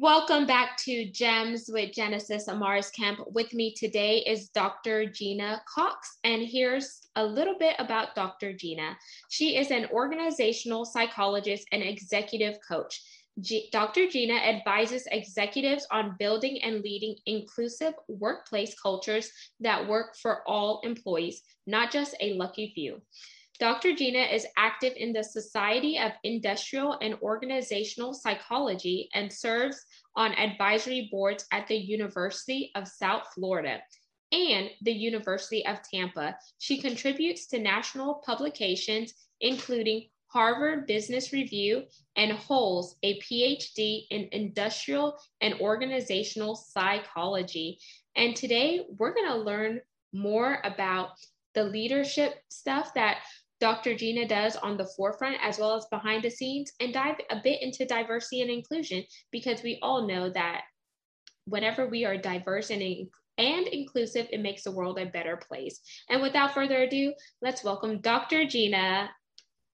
Welcome back to Gems with Genesis Amaris Kemp. With me today is Dr. Gina Cox, and here's a little bit about Dr. Gina. She is an organizational psychologist and executive coach. G- Dr. Gina advises executives on building and leading inclusive workplace cultures that work for all employees, not just a lucky few. Dr. Gina is active in the Society of Industrial and Organizational Psychology and serves on advisory boards at the University of South Florida and the University of Tampa. She contributes to national publications, including Harvard Business Review and holds a PhD in industrial and organizational psychology. And today we're going to learn more about the leadership stuff that Dr. Gina does on the forefront as well as behind the scenes and dive a bit into diversity and inclusion because we all know that whenever we are diverse and, in- and inclusive, it makes the world a better place. And without further ado, let's welcome Dr. Gina.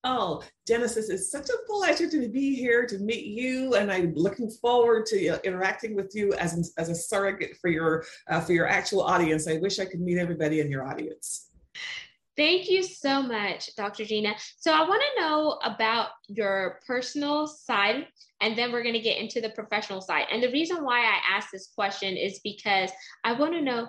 Oh, Genesis, it's such a pleasure to be here to meet you, and I'm looking forward to uh, interacting with you as, as a surrogate for your uh, for your actual audience. I wish I could meet everybody in your audience. Thank you so much, Dr. Gina. So, I want to know about your personal side, and then we're going to get into the professional side. And the reason why I asked this question is because I want to know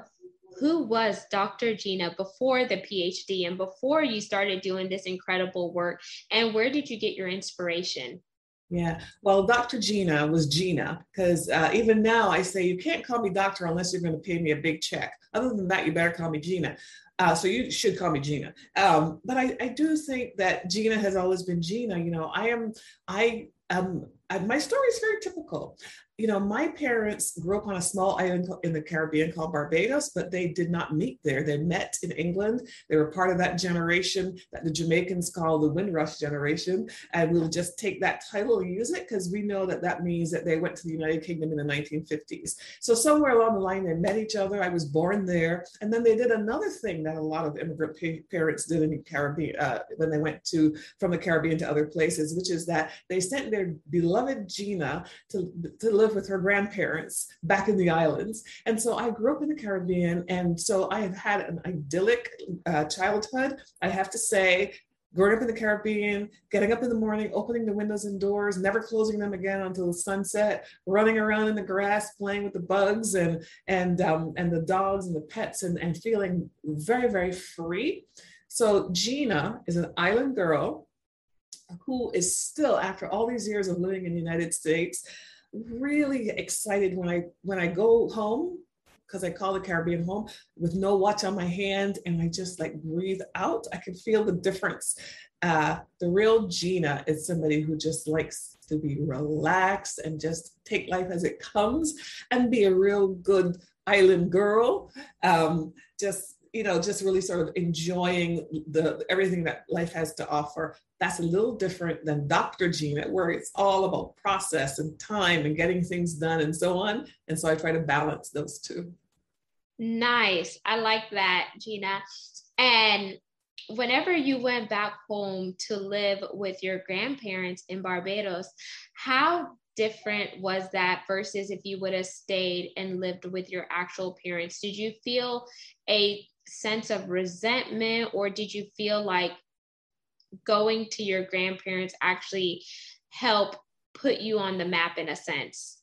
who was Dr. Gina before the PhD and before you started doing this incredible work, and where did you get your inspiration? Yeah, well, Dr. Gina was Gina because uh, even now I say you can't call me doctor unless you're going to pay me a big check. Other than that, you better call me Gina. Uh, so you should call me Gina. Um, but I, I do think that Gina has always been Gina. You know, I am, I um, my story is very typical you know, my parents grew up on a small island in the Caribbean called Barbados, but they did not meet there. They met in England. They were part of that generation that the Jamaicans call the Windrush generation. And we'll just take that title and use it because we know that that means that they went to the United Kingdom in the 1950s. So somewhere along the line, they met each other. I was born there. And then they did another thing that a lot of immigrant parents did in the Caribbean uh, when they went to from the Caribbean to other places, which is that they sent their beloved Gina to, to live with her grandparents back in the islands. And so I grew up in the Caribbean. And so I have had an idyllic uh, childhood. I have to say, growing up in the Caribbean, getting up in the morning, opening the windows and doors, never closing them again until the sunset, running around in the grass, playing with the bugs and and um, and the dogs and the pets, and, and feeling very very free. So Gina is an island girl who is still, after all these years of living in the United States, really excited when I when I go home because I call the Caribbean home with no watch on my hand and I just like breathe out. I can feel the difference. Uh, the real Gina is somebody who just likes to be relaxed and just take life as it comes and be a real good island girl. Um, just you know, just really sort of enjoying the everything that life has to offer. That's a little different than Dr. Gina, where it's all about process and time and getting things done and so on. And so I try to balance those two. Nice. I like that, Gina. And whenever you went back home to live with your grandparents in Barbados, how different was that versus if you would have stayed and lived with your actual parents? Did you feel a sense of resentment or did you feel like going to your grandparents actually help put you on the map in a sense?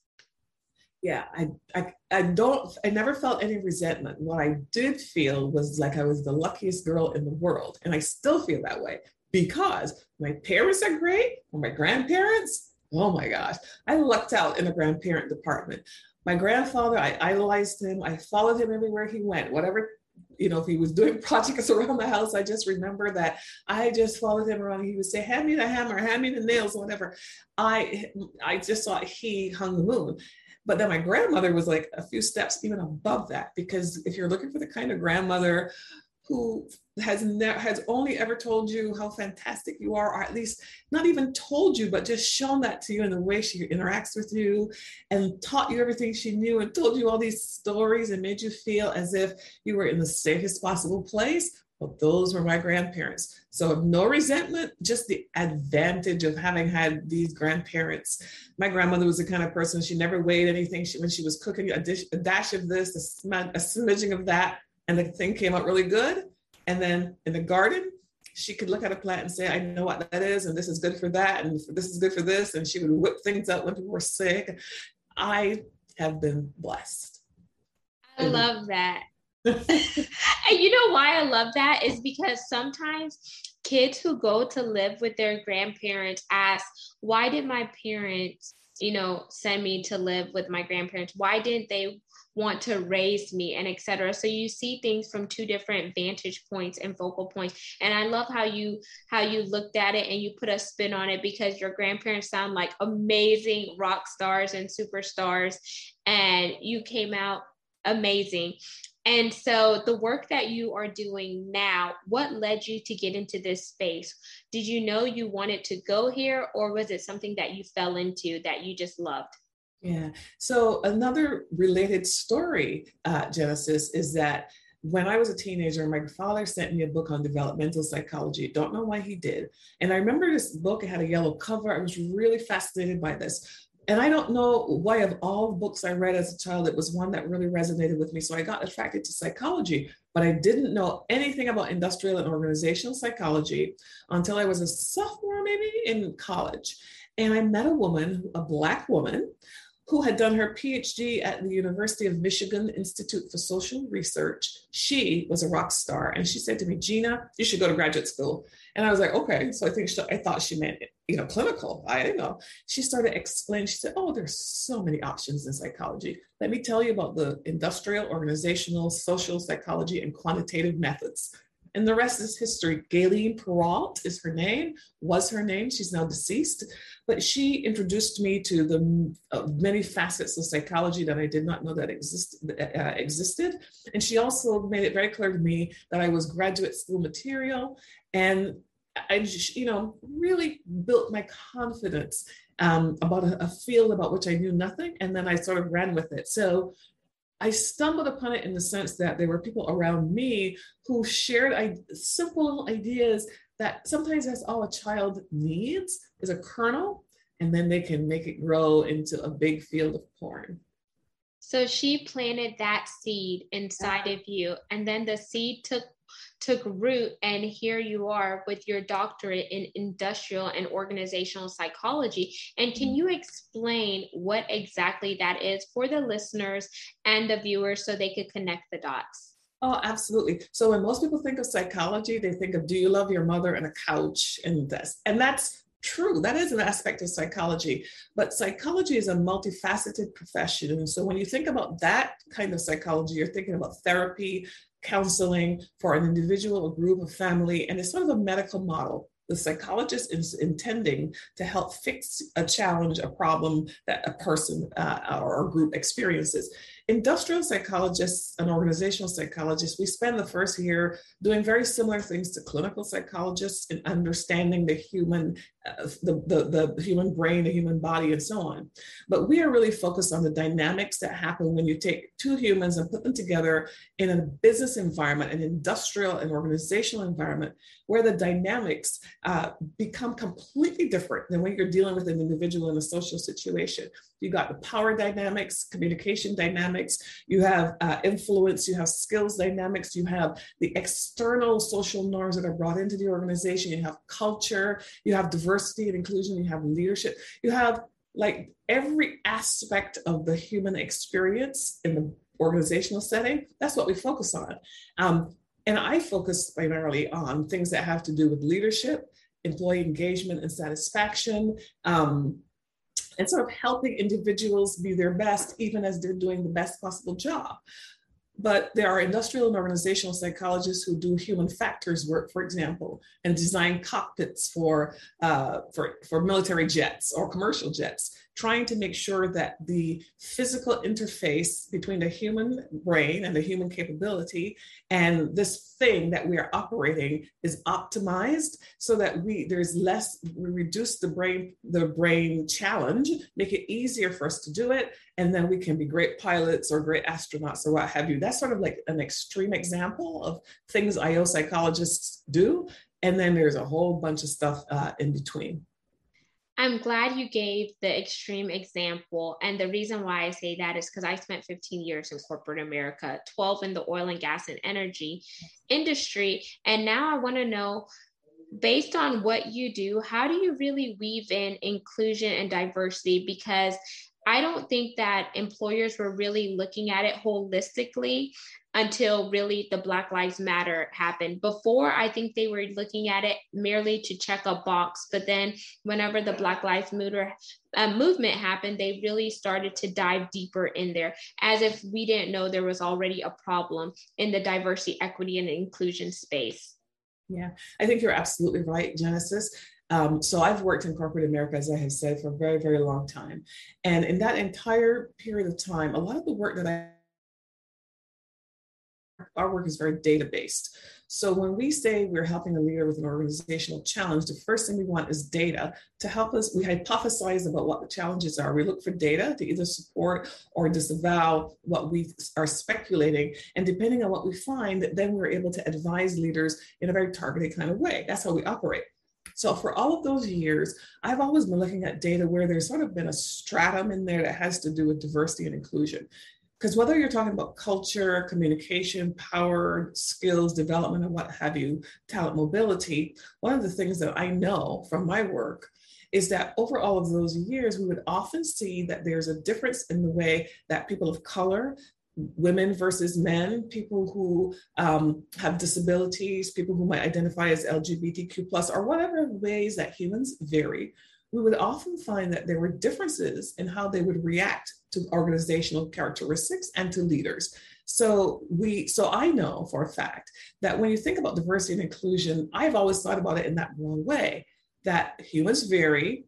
Yeah I, I i don't i never felt any resentment. What i did feel was like i was the luckiest girl in the world and i still feel that way because my parents are great and my grandparents oh my gosh. I lucked out in the grandparent department. My grandfather i idolized him i followed him everywhere he went whatever you know, if he was doing projects around the house, I just remember that I just followed him around. He would say, hand me the hammer, hand me the nails, whatever. I, I just thought he hung the moon. But then my grandmother was like a few steps even above that, because if you're looking for the kind of grandmother who has has only ever told you how fantastic you are or at least not even told you but just shown that to you in the way she interacts with you and taught you everything she knew and told you all these stories and made you feel as if you were in the safest possible place Well, those were my grandparents. So no resentment, just the advantage of having had these grandparents. My grandmother was the kind of person, she never weighed anything. She, when she was cooking a, dish, a dash of this, a, a smidging of that, and the thing came out really good. And then in the garden, she could look at a plant and say, I know what that is, and this is good for that, and this is good for this. And she would whip things up when people were sick. I have been blessed. I mm-hmm. love that. and you know why I love that is because sometimes kids who go to live with their grandparents ask, why did my parents, you know, send me to live with my grandparents? Why didn't they want to raise me and etc so you see things from two different vantage points and focal points and i love how you how you looked at it and you put a spin on it because your grandparents sound like amazing rock stars and superstars and you came out amazing and so, the work that you are doing now, what led you to get into this space? Did you know you wanted to go here, or was it something that you fell into that you just loved? Yeah. So, another related story, uh, Genesis, is that when I was a teenager, my father sent me a book on developmental psychology. Don't know why he did. And I remember this book, it had a yellow cover. I was really fascinated by this and I don't know why, of all the books I read as a child, it was one that really resonated with me. So I got attracted to psychology, but I didn't know anything about industrial and organizational psychology until I was a sophomore, maybe in college. And I met a woman, a Black woman, who had done her PhD at the University of Michigan Institute for Social Research. She was a rock star, and she said to me, "Gina, you should go to graduate school." And I was like, "Okay." So I think she, I thought she meant, you know, clinical. I didn't know. She started explaining. She said, "Oh, there's so many options in psychology. Let me tell you about the industrial, organizational, social psychology, and quantitative methods." And the rest is history. Gayleen Peralt is her name, was her name. She's now deceased. But she introduced me to the uh, many facets of psychology that I did not know that exist, uh, existed. And she also made it very clear to me that I was graduate school material. And I, just, you know, really built my confidence um, about a, a, field about which I knew nothing. And then I sort of ran with it. So I stumbled upon it in the sense that there were people around me who shared I, simple ideas that sometimes that's all a child needs is a kernel, and then they can make it grow into a big field of corn. So she planted that seed inside uh-huh. of you, and then the seed took took root and here you are with your doctorate in industrial and organizational psychology and can you explain what exactly that is for the listeners and the viewers so they could connect the dots Oh, absolutely. So when most people think of psychology, they think of do you love your mother and a couch and this. And that's true. That is an aspect of psychology. But psychology is a multifaceted profession. And so when you think about that kind of psychology, you're thinking about therapy, counseling for an individual, a group, a family, and it's sort of a medical model. The psychologist is intending to help fix a challenge, a problem that a person uh, or a group experiences. Industrial psychologists and organizational psychologists, we spend the first year doing very similar things to clinical psychologists in understanding the human, the, the, the human brain, the human body, and so on. But we are really focused on the dynamics that happen when you take two humans and put them together in a business environment, an industrial and organizational environment, where the dynamics uh, become completely different than when you're dealing with an individual in a social situation. You got the power dynamics, communication dynamics, you have uh, influence, you have skills dynamics, you have the external social norms that are brought into the organization, you have culture, you have diversity and inclusion, you have leadership, you have like every aspect of the human experience in the organizational setting. That's what we focus on. Um, and I focus primarily on things that have to do with leadership, employee engagement and satisfaction, um, and sort of helping individuals be their best, even as they're doing the best possible job. But there are industrial and organizational psychologists who do human factors work, for example, and design cockpits for, uh, for, for military jets or commercial jets. Trying to make sure that the physical interface between the human brain and the human capability and this thing that we are operating is optimized so that we there's less we reduce the brain the brain challenge make it easier for us to do it and then we can be great pilots or great astronauts or what have you. That's sort of like an extreme example of things io psychologists do and then there's a whole bunch of stuff uh, in between I'm glad you gave the extreme example. And the reason why I say that is because I spent 15 years in corporate America, 12 in the oil and gas and energy industry. And now I want to know based on what you do, how do you really weave in inclusion and diversity? Because I don't think that employers were really looking at it holistically until really the Black Lives Matter happened. Before, I think they were looking at it merely to check a box. But then, whenever the Black Lives Matter uh, movement happened, they really started to dive deeper in there as if we didn't know there was already a problem in the diversity, equity, and inclusion space. Yeah, I think you're absolutely right, Genesis. Um, so I've worked in corporate America, as I have said, for a very, very long time. And in that entire period of time, a lot of the work that I our work is very data based. So when we say we're helping a leader with an organizational challenge, the first thing we want is data to help us. We hypothesize about what the challenges are. We look for data to either support or disavow what we are speculating. And depending on what we find, then we're able to advise leaders in a very targeted kind of way. That's how we operate. So for all of those years, I've always been looking at data where there's sort of been a stratum in there that has to do with diversity and inclusion. Because whether you're talking about culture, communication, power, skills, development, and what have you, talent mobility, one of the things that I know from my work is that over all of those years, we would often see that there's a difference in the way that people of color, women versus men, people who um, have disabilities, people who might identify as LGBTQ plus, or whatever ways that humans vary, we would often find that there were differences in how they would react to organizational characteristics and to leaders. So we so I know for a fact that when you think about diversity and inclusion, I've always thought about it in that wrong way that humans vary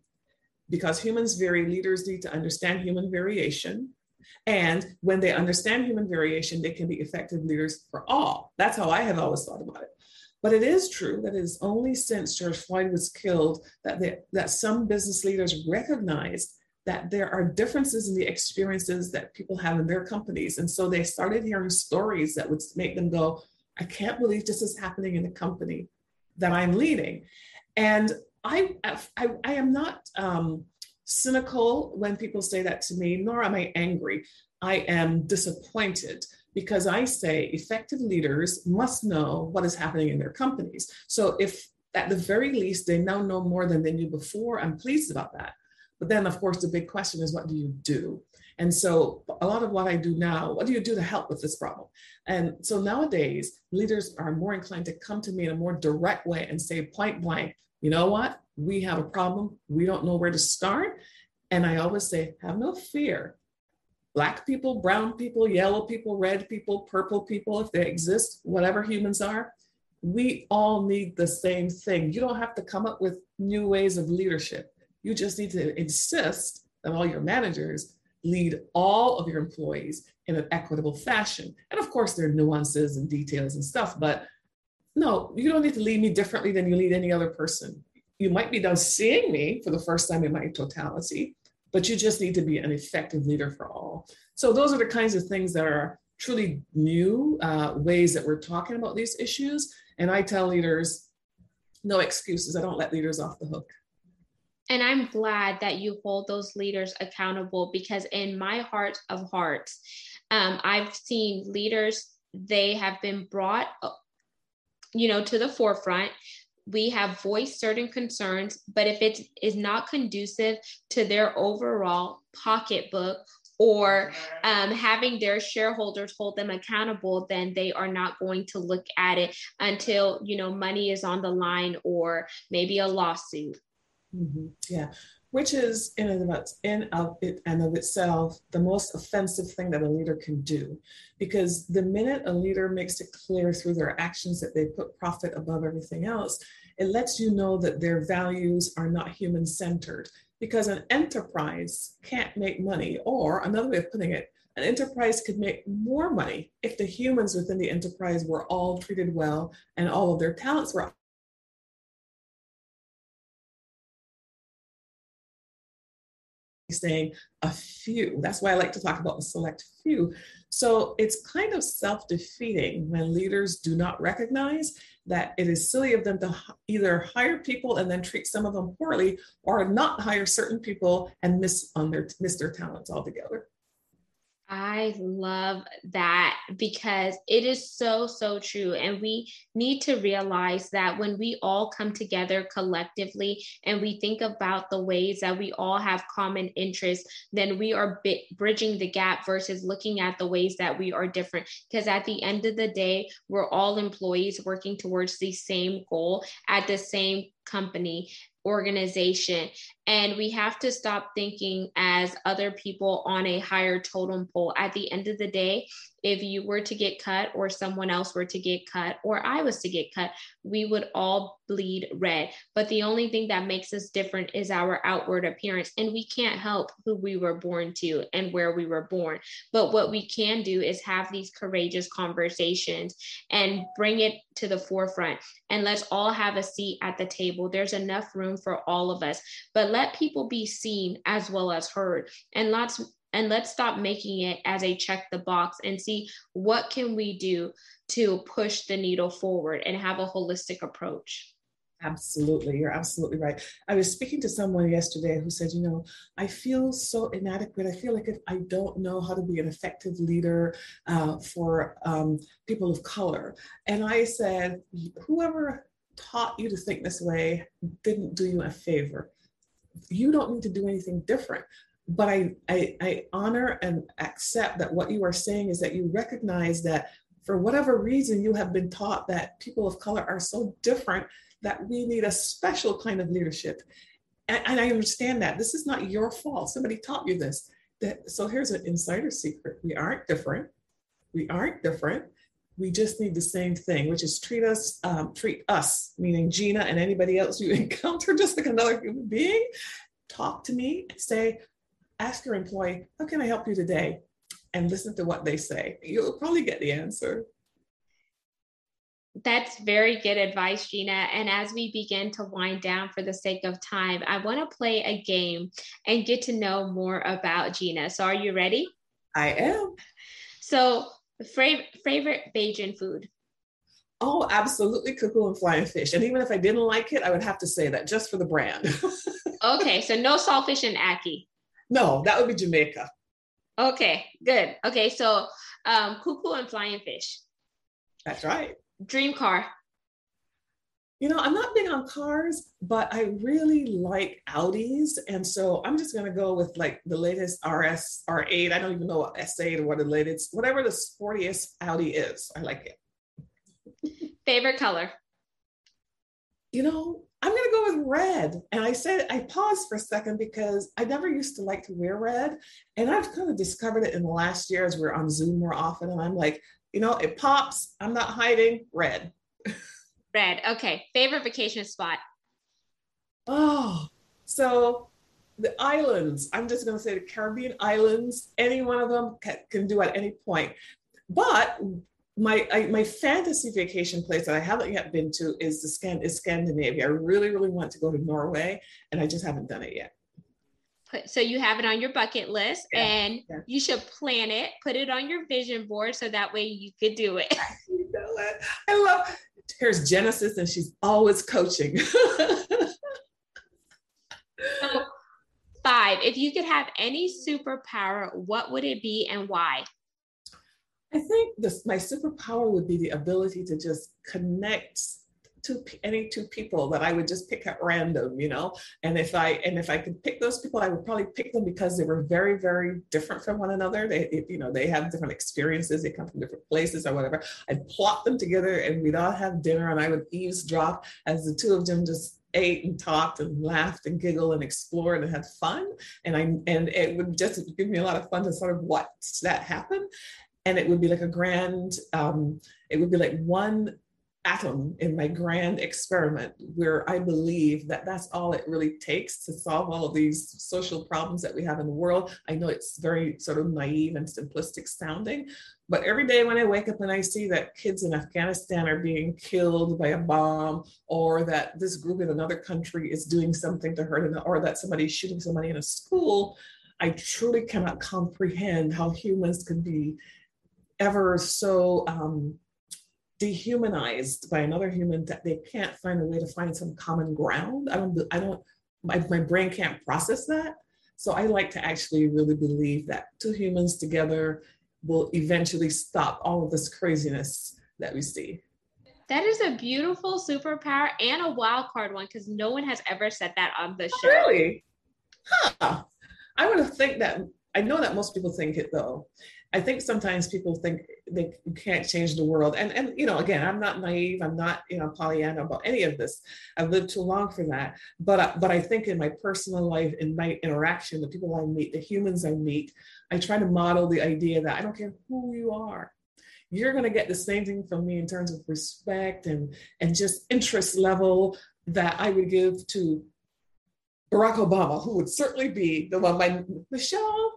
because humans vary leaders need to understand human variation. And when they understand human variation they can be effective leaders for all. That's how i have always thought about it but it is true that it is only since George Floyd was killed that, that some business leaders recognized that there are differences in the experiences that people have in their companies. And so they started hearing stories that would make them go, I can't believe this is happening in the company that I'm leading. And I, I, I am not um, cynical when people say that to me, nor am I angry. I am disappointed because I say effective leaders must know what is happening in their companies. So if at the very least they now know more than they knew before, I'm pleased about that. But then, of course, the big question is what do you do? And so, a lot of what I do now, what do you do to help with this problem? And so, nowadays, leaders are more inclined to come to me in a more direct way and say, point blank, you know what? We have a problem. We don't know where to start. And I always say, have no fear. Black people, brown people, yellow people, red people, purple people, if they exist, whatever humans are, we all need the same thing. You don't have to come up with new ways of leadership. You just need to insist that all your managers lead all of your employees in an equitable fashion. And of course, there are nuances and details and stuff, but no, you don't need to lead me differently than you lead any other person. You might be done seeing me for the first time in my totality, but you just need to be an effective leader for all. So those are the kinds of things that are truly new uh, ways that we're talking about these issues. And I tell leaders, no excuses. I don't let leaders off the hook. And I'm glad that you hold those leaders accountable because in my heart of hearts, um, I've seen leaders, they have been brought, uh, you know, to the forefront we have voiced certain concerns, but if it is not conducive to their overall pocketbook or um, having their shareholders hold them accountable, then they are not going to look at it until you know money is on the line or maybe a lawsuit. Mm-hmm. Yeah, which is in and of in of it and of itself the most offensive thing that a leader can do, because the minute a leader makes it clear through their actions that they put profit above everything else, it lets you know that their values are not human centered because an enterprise can't make money, or another way of putting it, an enterprise could make more money if the humans within the enterprise were all treated well and all of their talents were saying a few. That's why I like to talk about the select few. So it's kind of self defeating when leaders do not recognize that it is silly of them to either hire people and then treat some of them poorly or not hire certain people and miss on their miss their talents altogether. I love that because it is so, so true. And we need to realize that when we all come together collectively and we think about the ways that we all have common interests, then we are bridging the gap versus looking at the ways that we are different. Because at the end of the day, we're all employees working towards the same goal at the same company organization. And we have to stop thinking as other people on a higher totem pole. At the end of the day, if you were to get cut or someone else were to get cut or I was to get cut, we would all bleed red. But the only thing that makes us different is our outward appearance. And we can't help who we were born to and where we were born. But what we can do is have these courageous conversations and bring it to the forefront. And let's all have a seat at the table. There's enough room for all of us. But let people be seen as well as heard. And lots and let's stop making it as a check the box and see what can we do to push the needle forward and have a holistic approach Absolutely. You're absolutely right. I was speaking to someone yesterday who said, you know, I feel so inadequate. I feel like if I don't know how to be an effective leader uh, for um, people of color. And I said, whoever taught you to think this way didn't do you a favor. You don't need to do anything different but I, I, I honor and accept that what you are saying is that you recognize that for whatever reason you have been taught that people of color are so different that we need a special kind of leadership. And, and i understand that. This is not your fault. Somebody taught you this. That so here's an insider secret. We aren't different. We aren't different we just need the same thing, which is treat us, um, treat us, meaning Gina and anybody else you encounter just like another human being. Talk to me, say, ask your employee, how can I help you today? And listen to what they say. You'll probably get the answer. That's very good advice, Gina. And as we begin to wind down for the sake of time, I want to play a game and get to know more about Gina. So, are you ready? I am. So, favorite, favorite Bajan food? Oh, absolutely, cou-cou and flying fish. And even if I didn't like it, I would have to say that just for the brand. okay, so no saltfish and ackee. No, that would be Jamaica. Okay, good. Okay, so um, cou-cou and flying fish. That's right. Dream car. You know, I'm not big on cars, but I really like Audis. And so I'm just going to go with like the latest RS R8. I don't even know what S8 or what the latest, whatever the sportiest Audi is. I like it. Favorite color? You know, I'm going to go with red. And I said, I paused for a second because I never used to like to wear red. And I've kind of discovered it in the last year as we're on Zoom more often. And I'm like, you know, it pops. I'm not hiding red. Red. Okay. Favorite vacation spot? Oh, so the islands. I'm just going to say the Caribbean islands. Any one of them can, can do at any point. But my I, my fantasy vacation place that I haven't yet been to is the Scan is Scandinavia. I really really want to go to Norway, and I just haven't done it yet. So you have it on your bucket list, yeah, and yeah. you should plan it. Put it on your vision board so that way you could do it. you know it. I love. Here's Genesis, and she's always coaching. so, five. If you could have any superpower, what would it be and why? I think this my superpower would be the ability to just connect to any two people that I would just pick at random, you know. And if I and if I could pick those people, I would probably pick them because they were very, very different from one another. They, you know, they have different experiences. They come from different places or whatever. I'd plot them together, and we'd all have dinner, and I would eavesdrop as the two of them just ate and talked and laughed and giggled and explored and had fun. And I and it would just give me a lot of fun to sort of watch that happen and it would be like a grand um, it would be like one atom in my grand experiment where I believe that that's all it really takes to solve all of these social problems that we have in the world. I know it's very sort of naive and simplistic sounding, but every day when I wake up and I see that kids in Afghanistan are being killed by a bomb, or that this group in another country is doing something to hurt, them, or that somebody's shooting somebody in a school, I truly cannot comprehend how humans could be ever so um, dehumanized by another human that they can't find a way to find some common ground. I don't, I don't, my, my brain can't process that. So I like to actually really believe that two humans together will eventually stop all of this craziness that we see. That is a beautiful superpower and a wild card one because no one has ever said that on the oh, show. Really? Huh. I would think that I know that most people think it though. I think sometimes people think they can't change the world. And, and, you know, again, I'm not naive. I'm not, you know, Pollyanna about any of this. I've lived too long for that. But, uh, but I think in my personal life, in my interaction, the people I meet, the humans I meet, I try to model the idea that I don't care who you are. You're going to get the same thing from me in terms of respect and, and just interest level that I would give to Barack Obama, who would certainly be the one by Michelle,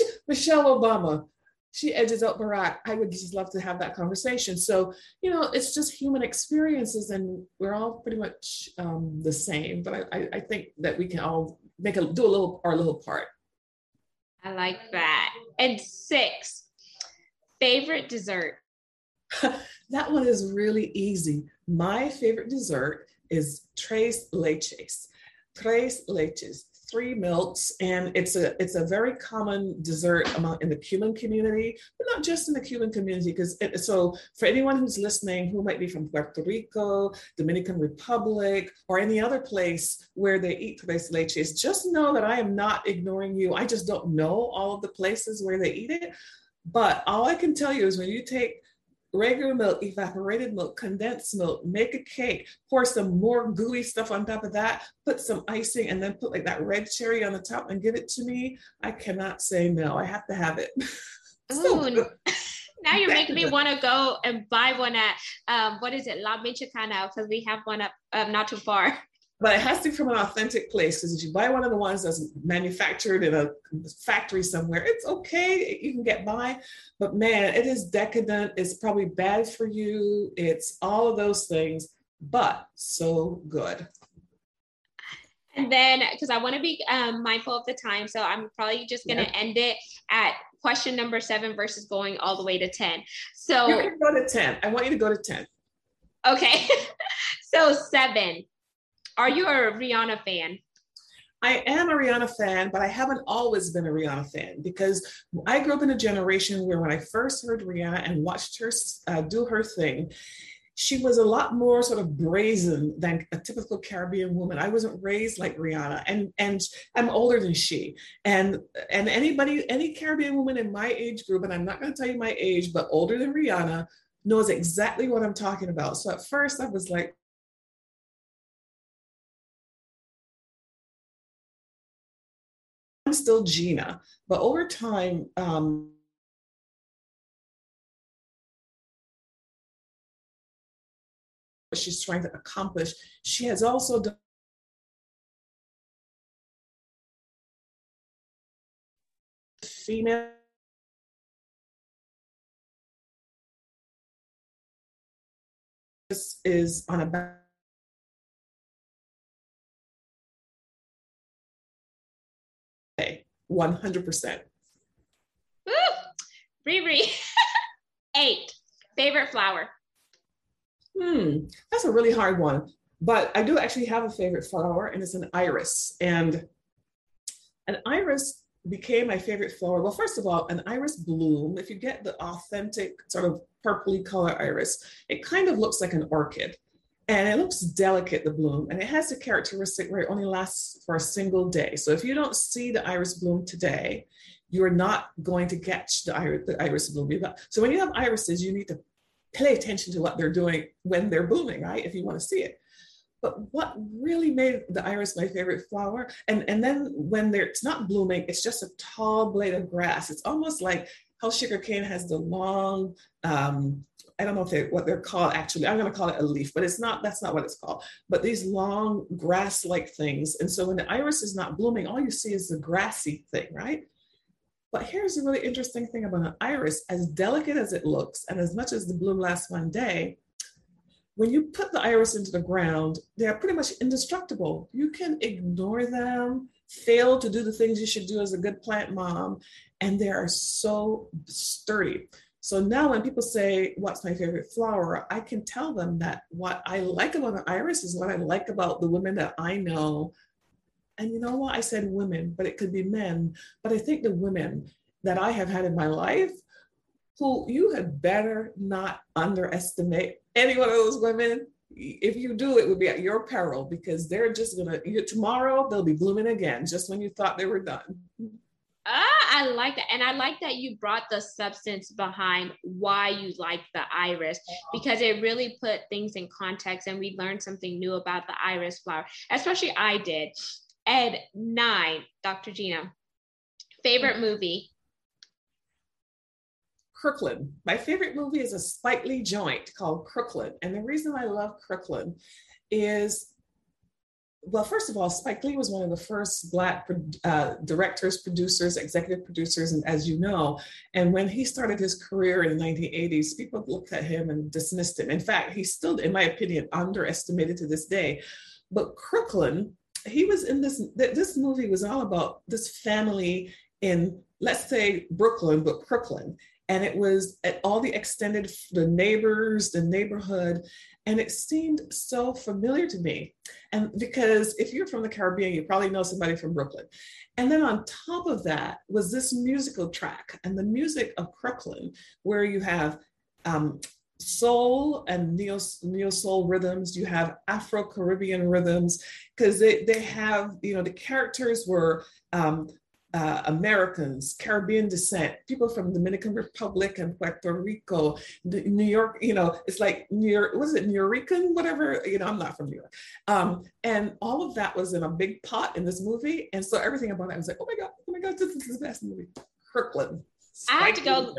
is Michelle Obama she edges out Barack. I would just love to have that conversation. So, you know, it's just human experiences and we're all pretty much um, the same, but I, I, think that we can all make a, do a little, our little part. I like that. And six, favorite dessert. that one is really easy. My favorite dessert is tres leches. Tres leches three milks, and it's a it's a very common dessert among in the Cuban community, but not just in the Cuban community. Because so for anyone who's listening who might be from Puerto Rico, Dominican Republic, or any other place where they eat tres leches, just know that I am not ignoring you. I just don't know all of the places where they eat it. But all I can tell you is when you take regular milk, evaporated milk, condensed milk, make a cake, pour some more gooey stuff on top of that, put some icing, and then put like that red cherry on the top and give it to me. I cannot say no. I have to have it. so Ooh, now you're making me want to go and buy one at um, what is it, La Michoacana, because we have one up um, not too far but it has to be from an authentic place because if you buy one of the ones that's manufactured in a factory somewhere, it's okay, you can get by. But man, it is decadent. It's probably bad for you. It's all of those things, but so good. And then, because I want to be um, mindful of the time, so I'm probably just going to yeah. end it at question number seven versus going all the way to 10. So you can go to 10. I want you to go to 10. Okay. so, seven are you a Rihanna fan? I am a Rihanna fan, but I haven't always been a Rihanna fan because I grew up in a generation where when I first heard Rihanna and watched her uh, do her thing, she was a lot more sort of brazen than a typical Caribbean woman. I wasn't raised like Rihanna, and and I'm older than she. And and anybody, any Caribbean woman in my age group, and I'm not going to tell you my age, but older than Rihanna, knows exactly what I'm talking about. So at first I was like, Still Gina, but over time, um, she's trying to accomplish, she has also done female is on a 100%. Woo! Riri. Eight. Favorite flower? Hmm, that's a really hard one. But I do actually have a favorite flower, and it's an iris. And an iris became my favorite flower. Well, first of all, an iris bloom, if you get the authentic sort of purpley color iris, it kind of looks like an orchid and it looks delicate, the bloom, and it has a characteristic where it only lasts for a single day. So if you don't see the iris bloom today, you're not going to catch the iris, the iris bloom. So when you have irises, you need to pay attention to what they're doing when they're blooming, right? If you want to see it. But what really made the iris my favorite flower, and, and then when it's not blooming, it's just a tall blade of grass. It's almost like how sugarcane has the long um, I don't know if they what they're called actually. I'm going to call it a leaf, but it's not. That's not what it's called. But these long grass-like things. And so when the iris is not blooming, all you see is the grassy thing, right? But here's a really interesting thing about an iris: as delicate as it looks, and as much as the bloom lasts one day, when you put the iris into the ground, they're pretty much indestructible. You can ignore them, fail to do the things you should do as a good plant mom, and they are so sturdy. So now when people say, What's my favorite flower? I can tell them that what I like about an iris is what I like about the women that I know. And you know what? I said women, but it could be men. But I think the women that I have had in my life who you had better not underestimate any one of those women. If you do, it would be at your peril because they're just gonna you, tomorrow they'll be blooming again just when you thought they were done. Ah, I like that. And I like that you brought the substance behind why you like the iris because it really put things in context and we learned something new about the iris flower, especially I did. Ed, nine, Dr. Gina, favorite movie? Crooklyn. My favorite movie is a Lee joint called Crooklyn. And the reason I love Crooklyn is well, first of all, Spike Lee was one of the first Black uh, directors, producers, executive producers, and as you know, and when he started his career in the 1980s, people looked at him and dismissed him. In fact, he's still, in my opinion, underestimated to this day. But Crooklyn, he was in this, this movie was all about this family in, let's say, Brooklyn, but Crooklyn and it was at all the extended the neighbors the neighborhood and it seemed so familiar to me. And because if you're from the caribbean you probably know somebody from brooklyn. And then on top of that was this musical track and the music of crooklyn where you have um, soul and neo, neo soul rhythms you have afro caribbean rhythms because they, they have you know the characters were um, uh, Americans, Caribbean descent, people from Dominican Republic and Puerto Rico, New York, you know, it's like New York, was it Nuyorican, whatever, you know, I'm not from New York. Um, and all of that was in a big pot in this movie. And so everything about it, I was like, oh my God, oh my God, this is the best movie. Crooklyn. I have to go.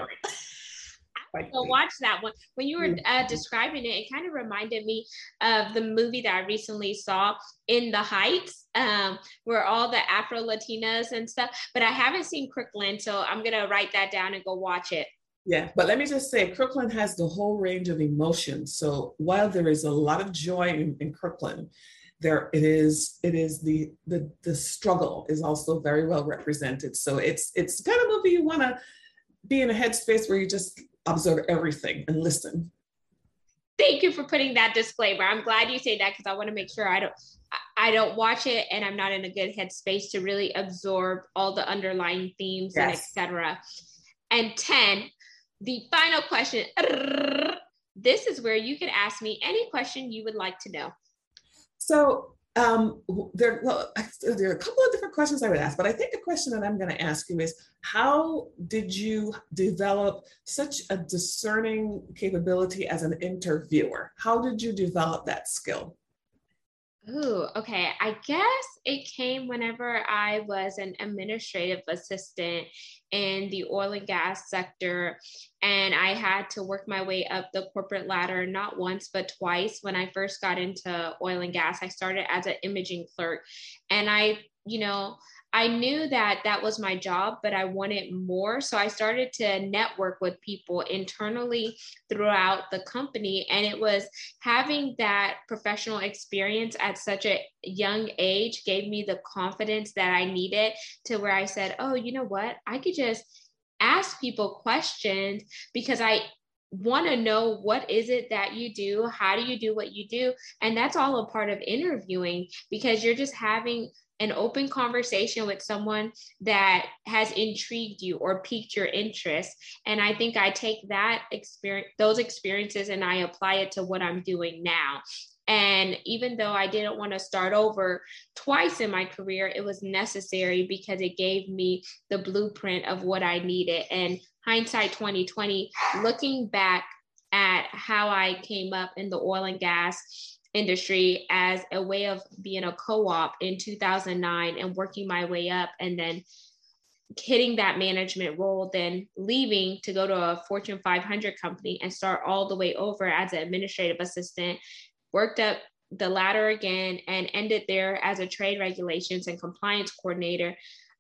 So watch that one. When you were uh, describing it, it kind of reminded me of the movie that I recently saw, In the Heights, um, where all the Afro Latinas and stuff. But I haven't seen Crooklyn, so I'm gonna write that down and go watch it. Yeah, but let me just say, Crooklyn has the whole range of emotions. So while there is a lot of joy in, in Crooklyn, there it is it is the the the struggle is also very well represented so it's it's kind of movie you want to be in a headspace where you just observe everything and listen. Thank you for putting that disclaimer. I'm glad you say that because I want to make sure I don't I don't watch it and I'm not in a good headspace to really absorb all the underlying themes yes. and etc. And 10, the final question. This is where you can ask me any question you would like to know. So um, there, well, there are a couple of different questions I would ask, but I think the question that I'm going to ask you is how did you develop such a discerning capability as an interviewer? How did you develop that skill? Oh, okay. I guess it came whenever I was an administrative assistant in the oil and gas sector. And I had to work my way up the corporate ladder, not once, but twice. When I first got into oil and gas, I started as an imaging clerk. And I, you know, I knew that that was my job, but I wanted more. So I started to network with people internally throughout the company. And it was having that professional experience at such a young age gave me the confidence that I needed to where I said, oh, you know what? I could just ask people questions because I want to know what is it that you do how do you do what you do and that's all a part of interviewing because you're just having an open conversation with someone that has intrigued you or piqued your interest and i think i take that experience those experiences and i apply it to what i'm doing now and even though I didn't want to start over twice in my career, it was necessary because it gave me the blueprint of what I needed. And hindsight 2020, looking back at how I came up in the oil and gas industry as a way of being a co-op in 2009 and working my way up and then hitting that management role, then leaving to go to a Fortune 500 company and start all the way over as an administrative assistant, worked up the ladder again and ended there as a trade regulations and compliance coordinator.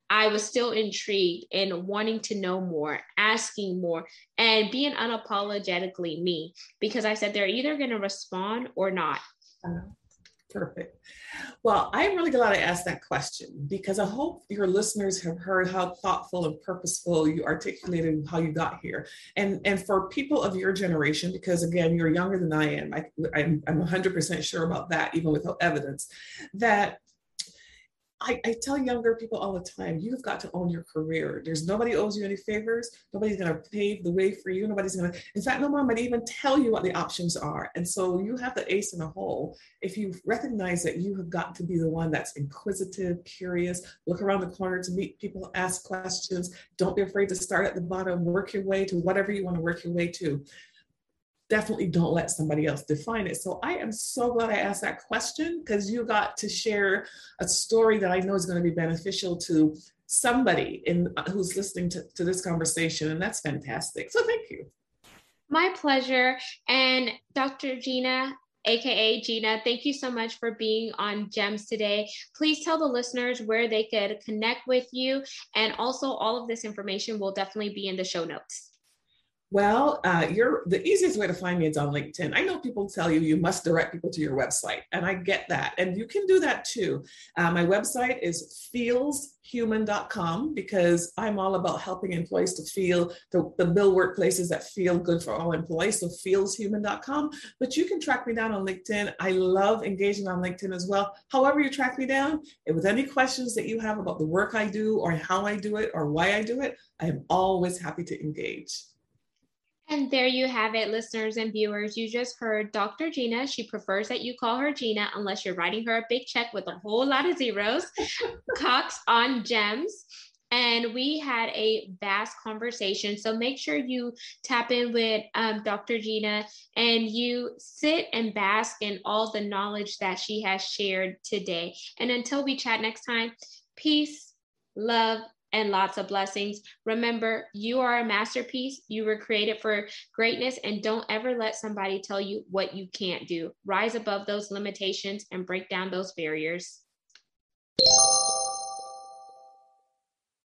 I was still intrigued and wanting to know more, asking more, and being unapologetically me because I said they're either going to respond or not. Perfect. Well, I'm really glad I asked that question because I hope your listeners have heard how thoughtful and purposeful you articulated how you got here. And, and for people of your generation, because again, you're younger than I am, I, I'm, I'm 100% sure about that, even without evidence, that I, I, tell younger people all the time, you've got to own your career. There's nobody owes you any favors. Nobody's going to pave the way for you. Nobody's going to, in fact, no one might even tell you what the options are. And so you have the ace in the hole. If you recognize that you have got to be the one that's inquisitive, curious, look around the corner to meet people, ask questions. Don't be afraid to start at the bottom, work your way to whatever you want to work your way to definitely don't let somebody else define it. So I am so glad I asked that question because you got to share a story that I know is going to be beneficial to somebody in uh, who's listening to, to this conversation. And that's fantastic. So thank you. My pleasure. And Dr. Gina, aka Gina. Thank you so much for being on GEMS today. Please tell the listeners where they could connect with you. And also, all of this information will definitely be in the show notes. Well, uh, you're the easiest way to find me is on LinkedIn. I know people tell you you must direct people to your website, and I get that. And you can do that too. Uh, my website is feelshuman.com because I'm all about helping employees to feel the, the build workplaces that feel good for all employees. So feelshuman.com. But you can track me down on LinkedIn. I love engaging on LinkedIn as well. However, you track me down, and with any questions that you have about the work I do or how I do it or why I do it, I am always happy to engage. And there you have it, listeners and viewers. You just heard Dr. Gina. She prefers that you call her Gina unless you're writing her a big check with a whole lot of zeros. Cox on gems. And we had a vast conversation. So make sure you tap in with um, Dr. Gina and you sit and bask in all the knowledge that she has shared today. And until we chat next time, peace, love, and lots of blessings. Remember, you are a masterpiece. You were created for greatness, and don't ever let somebody tell you what you can't do. Rise above those limitations and break down those barriers.